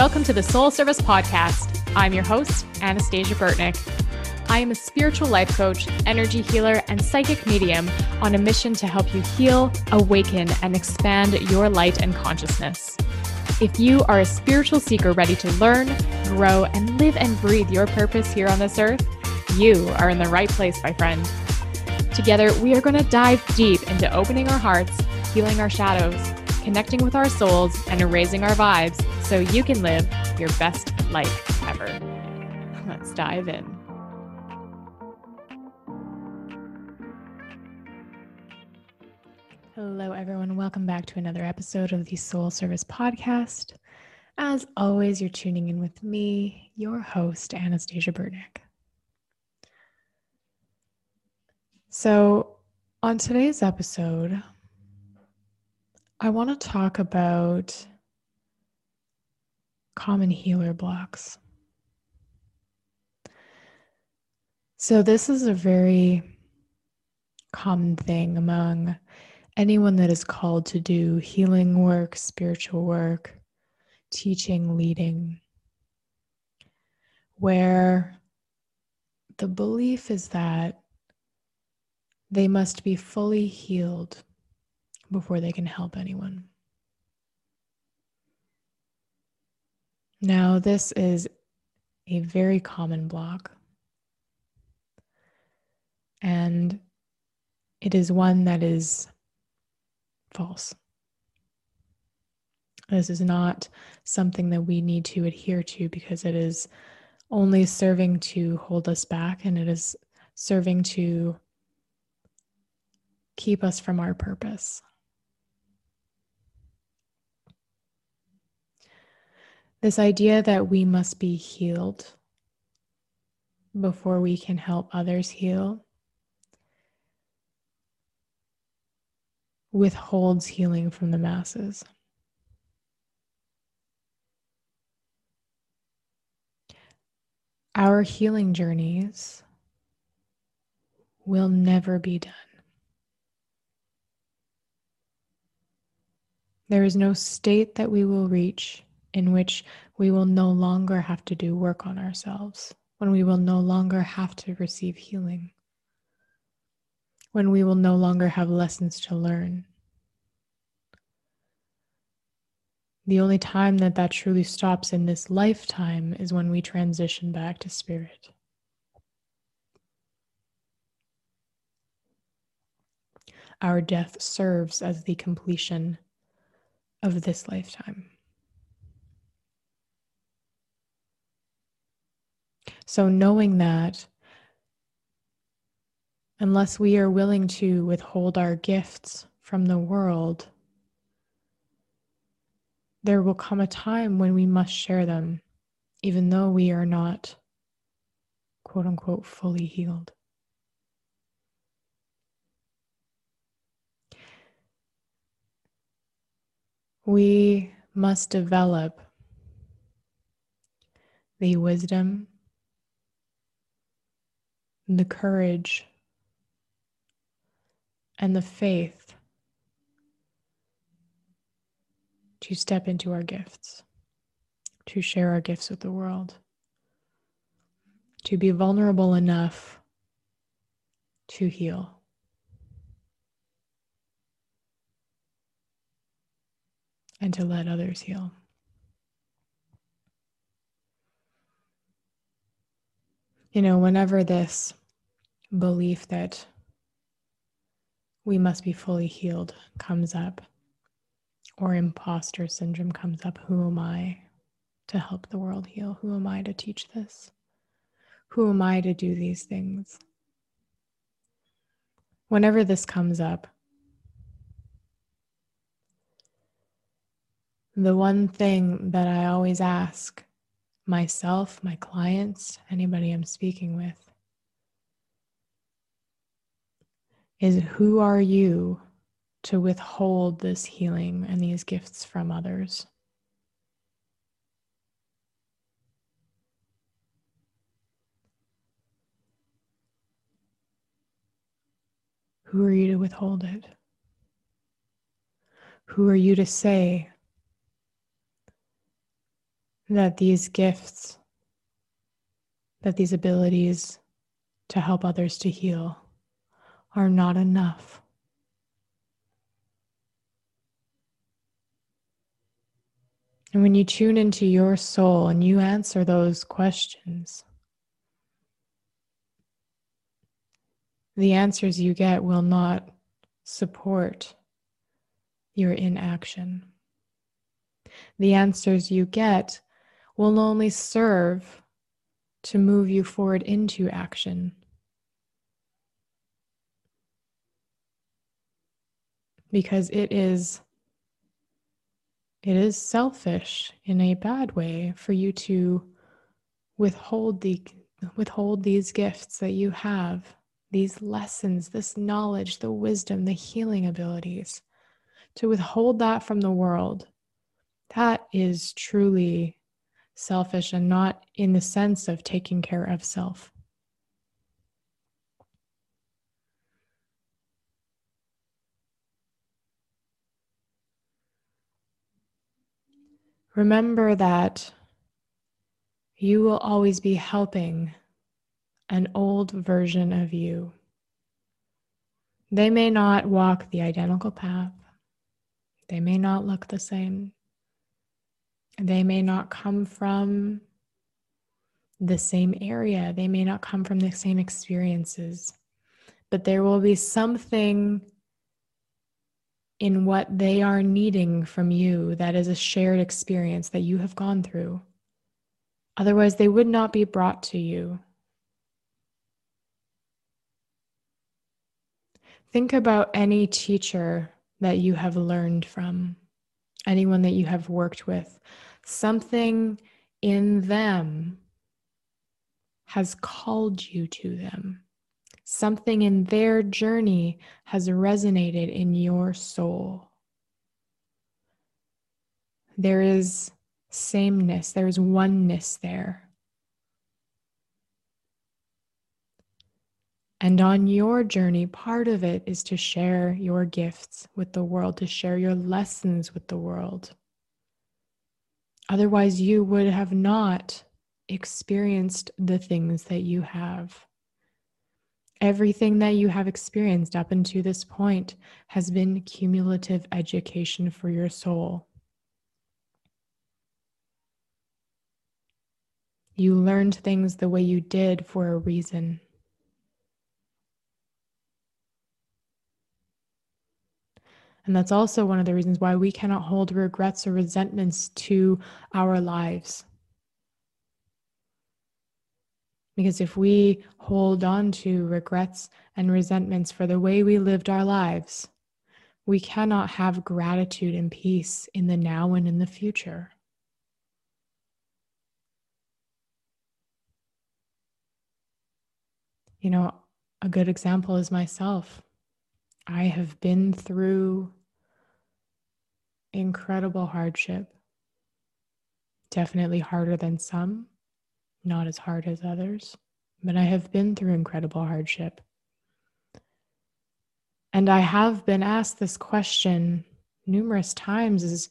Welcome to the Soul Service Podcast. I'm your host, Anastasia Burtnick. I am a spiritual life coach, energy healer, and psychic medium on a mission to help you heal, awaken, and expand your light and consciousness. If you are a spiritual seeker ready to learn, grow, and live and breathe your purpose here on this earth, you are in the right place, my friend. Together, we are going to dive deep into opening our hearts, healing our shadows, connecting with our souls, and erasing our vibes so you can live your best life ever. Let's dive in. Hello, everyone. Welcome back to another episode of the Soul Service Podcast. As always, you're tuning in with me, your host, Anastasia Burtnick. So, on today's episode, I want to talk about common healer blocks. So, this is a very common thing among anyone that is called to do healing work, spiritual work, teaching, leading, where the belief is that they must be fully healed before they can help anyone. Now, this is a very common block, and it is one that is false. This is not something that we need to adhere to because it is only serving to hold us back and it is serving to keep us from our purpose. This idea that we must be healed before we can help others heal withholds healing from the masses. Our healing journeys will never be done. There is no state that we will reach in which we will no longer have to do work on ourselves, when we will no longer have to receive healing, when we will no longer have lessons to learn. The only time that that truly stops in this lifetime is when we transition back to spirit. Our death serves as the completion of this lifetime. So, knowing that, unless we are willing to withhold our gifts from the world, there will come a time when we must share them, even though we are not, quote unquote, fully healed. We must develop the wisdom the courage and the faith to step into our gifts, to share our gifts with the world, to be vulnerable enough to heal. And to let others heal. You know, whenever this belief that we must be fully healed comes up, or imposter syndrome comes up. Who am I to help the world heal? Who am I to teach this? Who am I to do these things? Whenever this comes up, the one thing that I always ask myself, my clients, anybody I'm speaking with, is who are you to withhold this healing and these gifts from others? Who are you to withhold it? Who are you to say that these gifts, that these abilities to help others to heal are not enough. And when you tune into your soul and you answer those questions, the answers you get will not support your inaction. The answers you get will only serve to move you forward into action. Because it is it is selfish in a bad way for you to withhold the withhold these gifts that you have these lessons this knowledge the wisdom the healing abilities to withhold that from the world. That is truly selfish and not in the sense of taking care of self Remember that you will always be helping an old version of you. They may not walk the identical path, they may not look the same, they may not come from the same area, they may not come from the same experiences, but there will be something in what they are needing from you that is a shared experience that you have gone through. Otherwise, they would not be brought to you. Think about any teacher that you have learned from, anyone that you have worked with. Something in them has called you to them. Something in their journey has resonated in your soul. There is sameness, there is oneness there. And on your journey, part of it is to share your gifts with the world, to share your lessons with the world. Otherwise, you would have not experienced the things that you have. Everything that you have experienced up until this point has been cumulative education for your soul. You learned things the way you did for a reason. And that's also one of the reasons why we cannot hold regrets or resentments to our lives. Because if we hold on to regrets and resentments for the way we lived our lives, we cannot have gratitude and peace in the now and in the future. You know, a good example is myself. I have been through incredible hardship, definitely harder than some, not as hard as others, but I have been through incredible hardship. And I have been asked this question numerous times is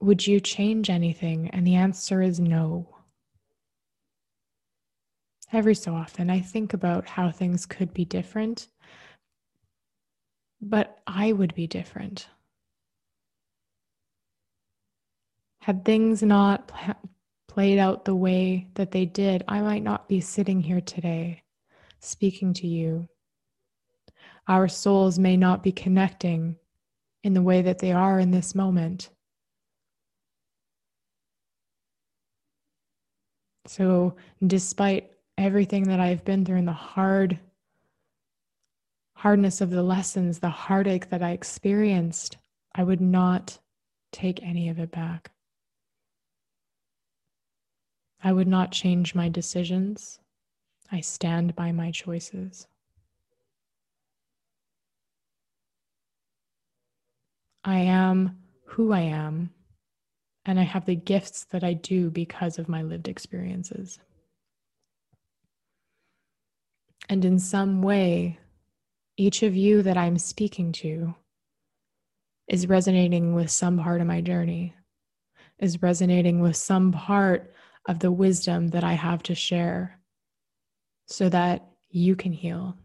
would you change anything? And the answer is no. Every so often I think about how things could be different, but I would be different. Had things not played out the way that they did, I might not be sitting here today speaking to you. Our souls may not be connecting in the way that they are in this moment. So, despite everything that I've been through and the hard hardness of the lessons, the heartache that I experienced, I would not take any of it back. I would not change my decisions. I stand by my choices. I am who I am, and I have the gifts that I do because of my lived experiences. And in some way, each of you that I'm speaking to is resonating with some part of my journey is resonating with some part of the wisdom that I have to share so that you can heal.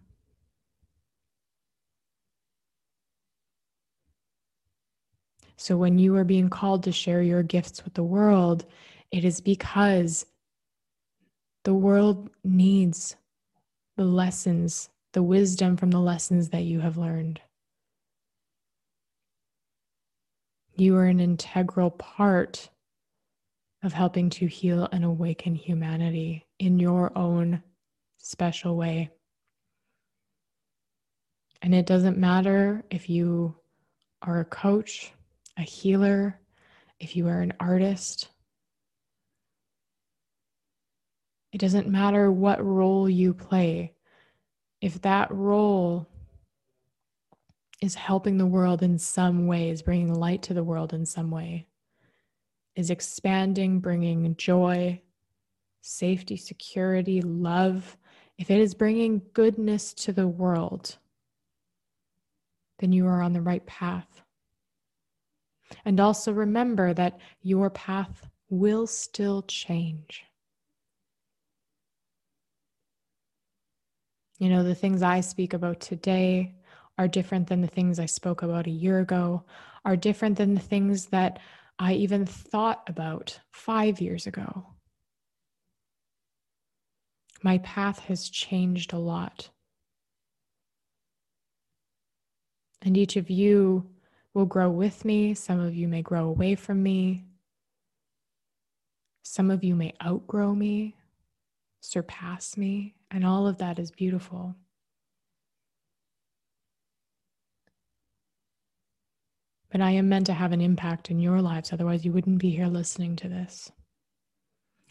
So, when you are being called to share your gifts with the world, it is because the world needs the lessons, the wisdom from the lessons that you have learned. You are an integral part of helping to heal and awaken humanity in your own special way. And it doesn't matter if you are a coach, a healer, if you are an artist. It doesn't matter what role you play. If that role is helping the world in some ways, bringing light to the world in some way, is expanding, bringing joy, safety, security, love, if it is bringing goodness to the world, then you are on the right path. And also remember that your path will still change. You know, the things I speak about today are different than the things I spoke about a year ago, are different than the things that I even thought about five years ago. My path has changed a lot. And each of you will grow with me. Some of you may grow away from me. Some of you may outgrow me, surpass me, and all of that is beautiful. But I am meant to have an impact in your lives, otherwise, you wouldn't be here listening to this.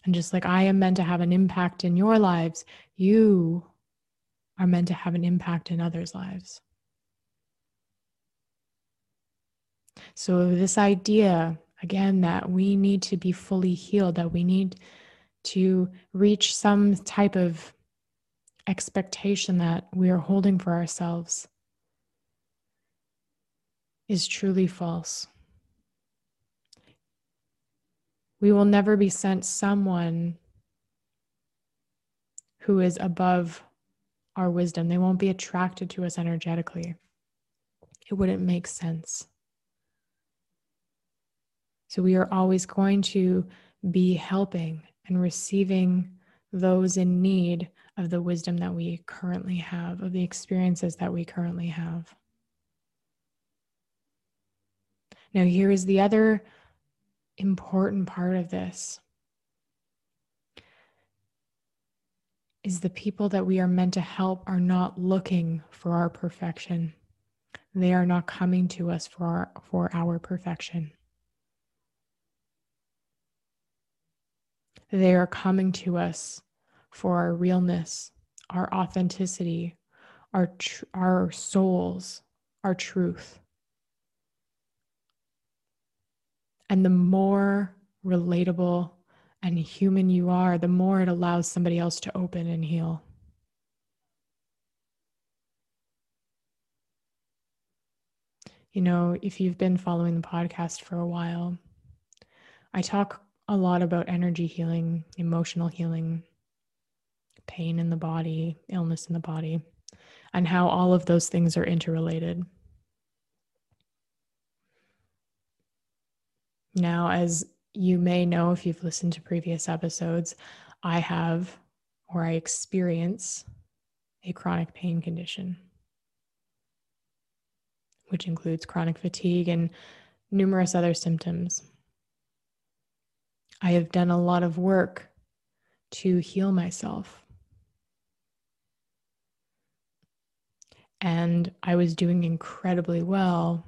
And just like I am meant to have an impact in your lives, you are meant to have an impact in others' lives. So, this idea, again, that we need to be fully healed, that we need to reach some type of expectation that we are holding for ourselves is truly false. We will never be sent someone who is above our wisdom. They won't be attracted to us energetically. It wouldn't make sense. So we are always going to be helping and receiving those in need of the wisdom that we currently have, of the experiences that we currently have. Now, here is the other important part of this is the people that we are meant to help are not looking for our perfection. They are not coming to us for our, for our perfection. They are coming to us for our realness, our authenticity, our, tr- our souls, our truth. And the more relatable and human you are, the more it allows somebody else to open and heal. You know, if you've been following the podcast for a while, I talk a lot about energy healing, emotional healing, pain in the body, illness in the body, and how all of those things are interrelated. Now, as you may know if you've listened to previous episodes, I have or I experience a chronic pain condition, which includes chronic fatigue and numerous other symptoms. I have done a lot of work to heal myself. And I was doing incredibly well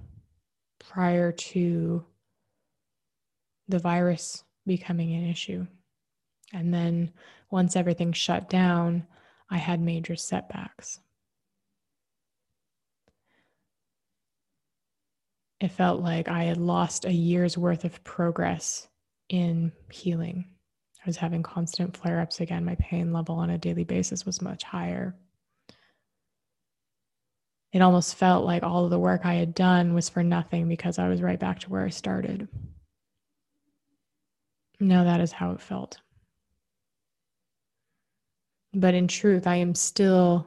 prior to the virus becoming an issue. And then once everything shut down, I had major setbacks. It felt like I had lost a year's worth of progress in healing. I was having constant flare ups again. My pain level on a daily basis was much higher. It almost felt like all of the work I had done was for nothing because I was right back to where I started. No, that is how it felt. But in truth, I am still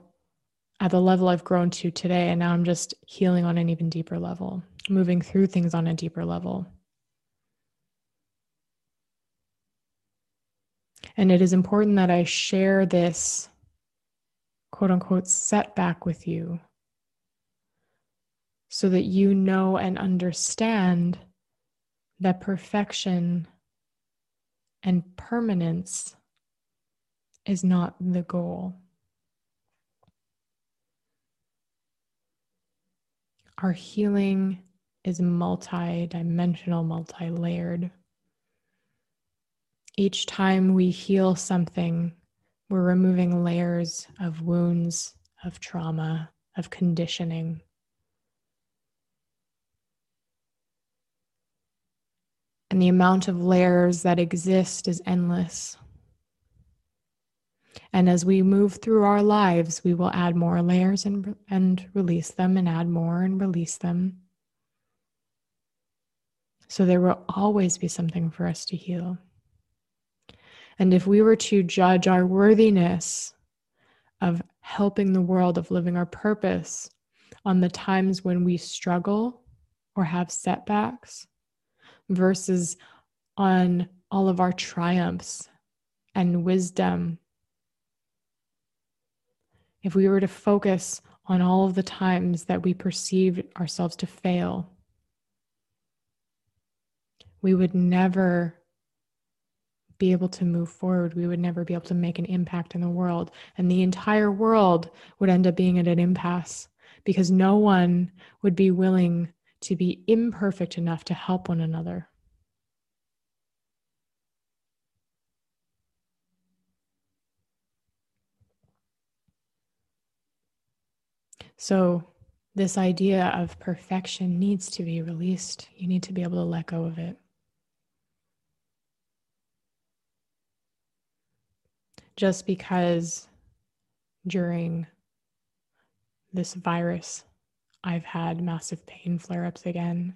at the level I've grown to today. And now I'm just healing on an even deeper level, moving through things on a deeper level. And it is important that I share this quote unquote setback with you so that you know and understand that perfection and permanence is not the goal. Our healing is multi dimensional, multi layered. Each time we heal something, we're removing layers of wounds, of trauma, of conditioning. And the amount of layers that exist is endless. And as we move through our lives, we will add more layers and, and release them, and add more and release them. So there will always be something for us to heal. And if we were to judge our worthiness of helping the world, of living our purpose on the times when we struggle or have setbacks versus on all of our triumphs and wisdom, if we were to focus on all of the times that we perceived ourselves to fail, we would never be able to move forward. We would never be able to make an impact in the world. And the entire world would end up being at an impasse because no one would be willing to be imperfect enough to help one another. So, this idea of perfection needs to be released. You need to be able to let go of it. just because during this virus, I've had massive pain flare ups again.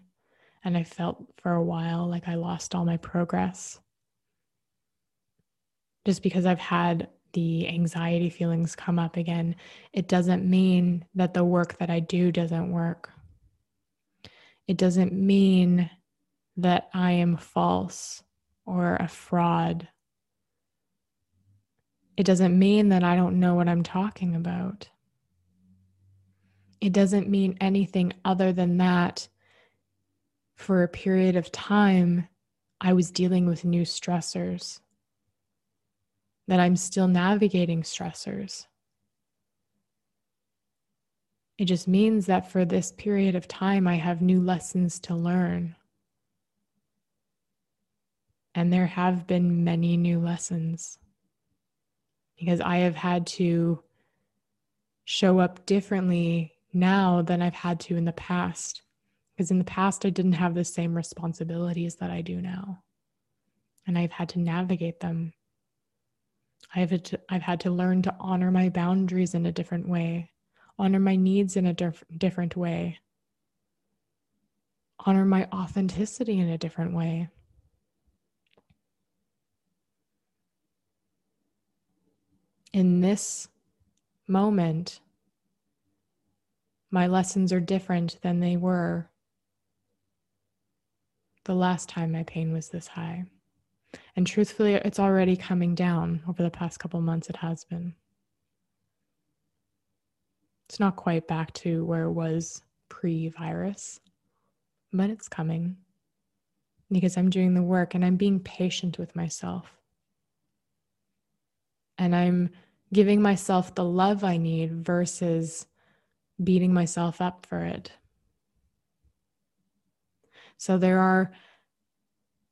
And I felt for a while like I lost all my progress. Just because I've had the anxiety feelings come up again, it doesn't mean that the work that I do doesn't work. It doesn't mean that I am false or a fraud it doesn't mean that I don't know what I'm talking about. It doesn't mean anything other than that for a period of time, I was dealing with new stressors, that I'm still navigating stressors. It just means that for this period of time, I have new lessons to learn. And there have been many new lessons because I have had to show up differently now than I've had to in the past. Because in the past, I didn't have the same responsibilities that I do now. And I've had to navigate them. I've had to, I've had to learn to honor my boundaries in a different way, honor my needs in a diff- different way, honor my authenticity in a different way. in this moment, my lessons are different than they were the last time my pain was this high. And truthfully, it's already coming down over the past couple months, it has been. It's not quite back to where it was pre virus, but it's coming because I'm doing the work and I'm being patient with myself. And I'm giving myself the love I need versus beating myself up for it. So there are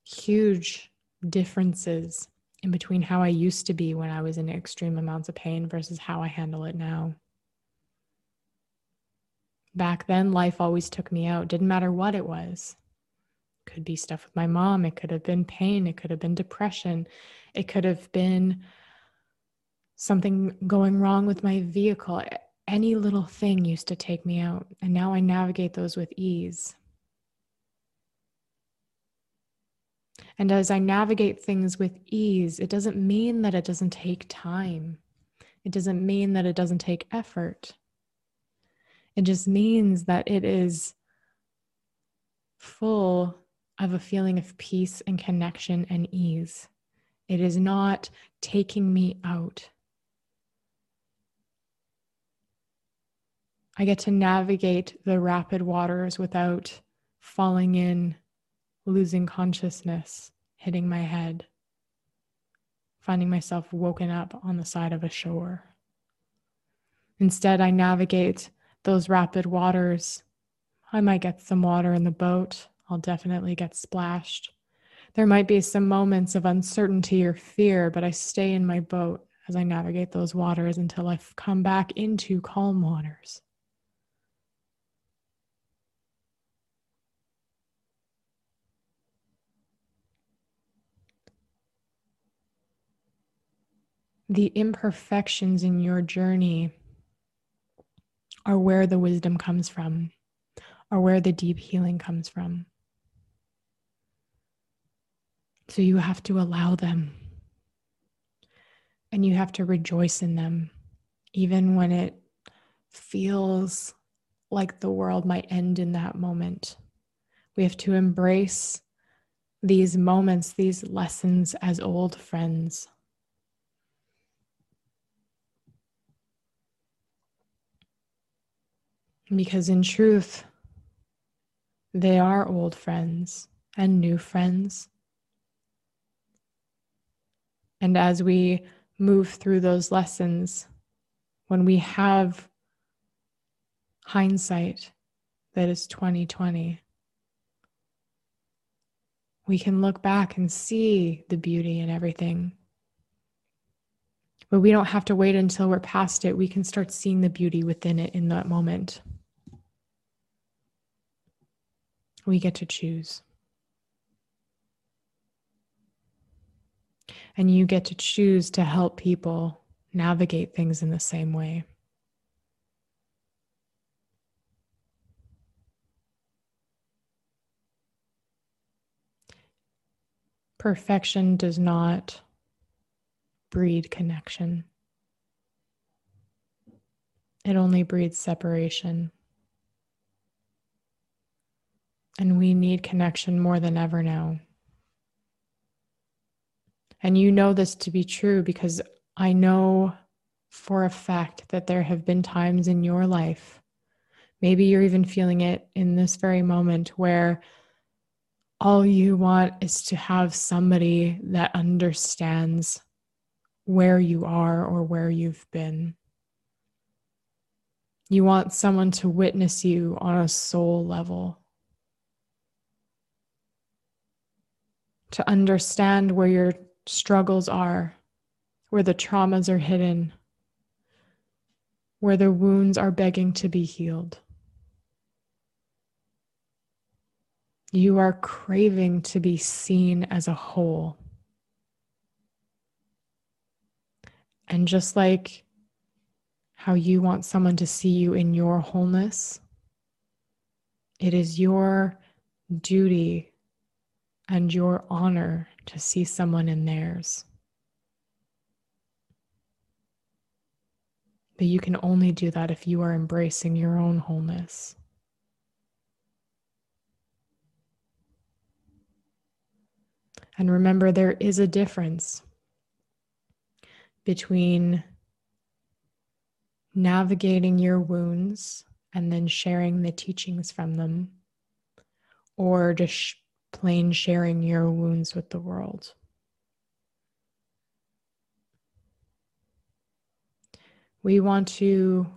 huge differences in between how I used to be when I was in extreme amounts of pain versus how I handle it now. Back then, life always took me out, didn't matter what it was. Could be stuff with my mom, it could have been pain, it could have been depression, it could have been something going wrong with my vehicle. Any little thing used to take me out, and now I navigate those with ease. And as I navigate things with ease, it doesn't mean that it doesn't take time. It doesn't mean that it doesn't take effort. It just means that it is full of a feeling of peace and connection and ease. It is not taking me out. I get to navigate the rapid waters without falling in, losing consciousness, hitting my head, finding myself woken up on the side of a shore. Instead, I navigate those rapid waters. I might get some water in the boat. I'll definitely get splashed. There might be some moments of uncertainty or fear, but I stay in my boat as I navigate those waters until I've come back into calm waters. The imperfections in your journey are where the wisdom comes from, are where the deep healing comes from. So you have to allow them. And you have to rejoice in them, even when it feels like the world might end in that moment. We have to embrace these moments, these lessons as old friends. Because in truth, they are old friends and new friends. And as we move through those lessons, when we have hindsight that is 2020, we can look back and see the beauty in everything. But we don't have to wait until we're past it. We can start seeing the beauty within it in that moment. We get to choose. And you get to choose to help people navigate things in the same way. Perfection does not breed connection, it only breeds separation. And we need connection more than ever now. And you know this to be true because I know for a fact that there have been times in your life, maybe you're even feeling it in this very moment, where all you want is to have somebody that understands where you are or where you've been. You want someone to witness you on a soul level. To understand where you're struggles are, where the traumas are hidden, where the wounds are begging to be healed. You are craving to be seen as a whole. And just like how you want someone to see you in your wholeness, it is your duty and your honor to see someone in theirs. But you can only do that if you are embracing your own wholeness. And remember, there is a difference between navigating your wounds and then sharing the teachings from them, or just plain sharing your wounds with the world. We want to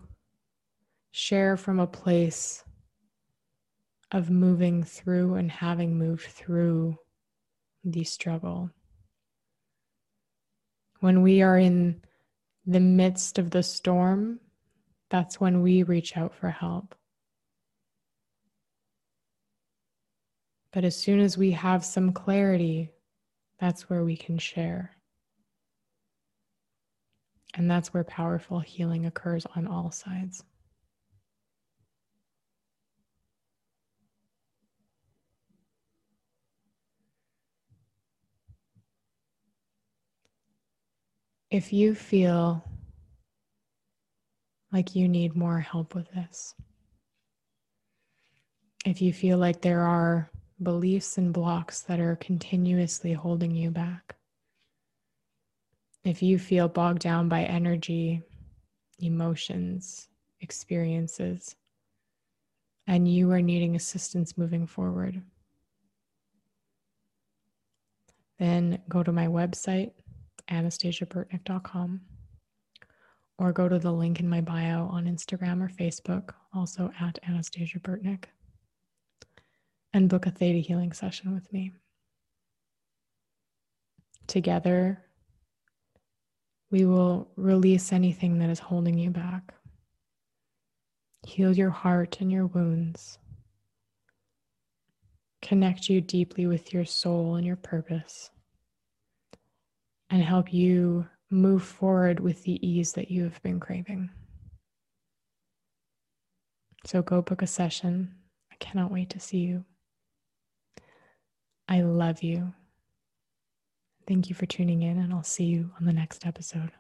share from a place of moving through and having moved through the struggle. When we are in the midst of the storm, that's when we reach out for help. But as soon as we have some clarity, that's where we can share. And that's where powerful healing occurs on all sides. If you feel like you need more help with this, if you feel like there are beliefs and blocks that are continuously holding you back, if you feel bogged down by energy, emotions, experiences, and you are needing assistance moving forward, then go to my website, anastasiaburtnick.com, or go to the link in my bio on Instagram or Facebook, also at Anastasia Burtnick, and book a theta healing session with me. Together, we will release anything that is holding you back. Heal your heart and your wounds. Connect you deeply with your soul and your purpose. And help you move forward with the ease that you have been craving. So go book a session. I cannot wait to see you. I love you. Thank you for tuning in, and I'll see you on the next episode.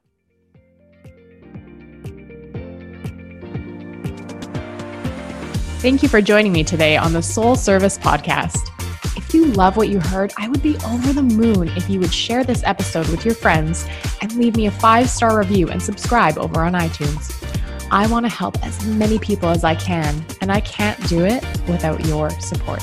Thank you for joining me today on the Soul Service Podcast. If you love what you heard, I would be over the moon if you would share this episode with your friends and leave me a five star review and subscribe over on iTunes. I want to help as many people as I can, and I can't do it without your support.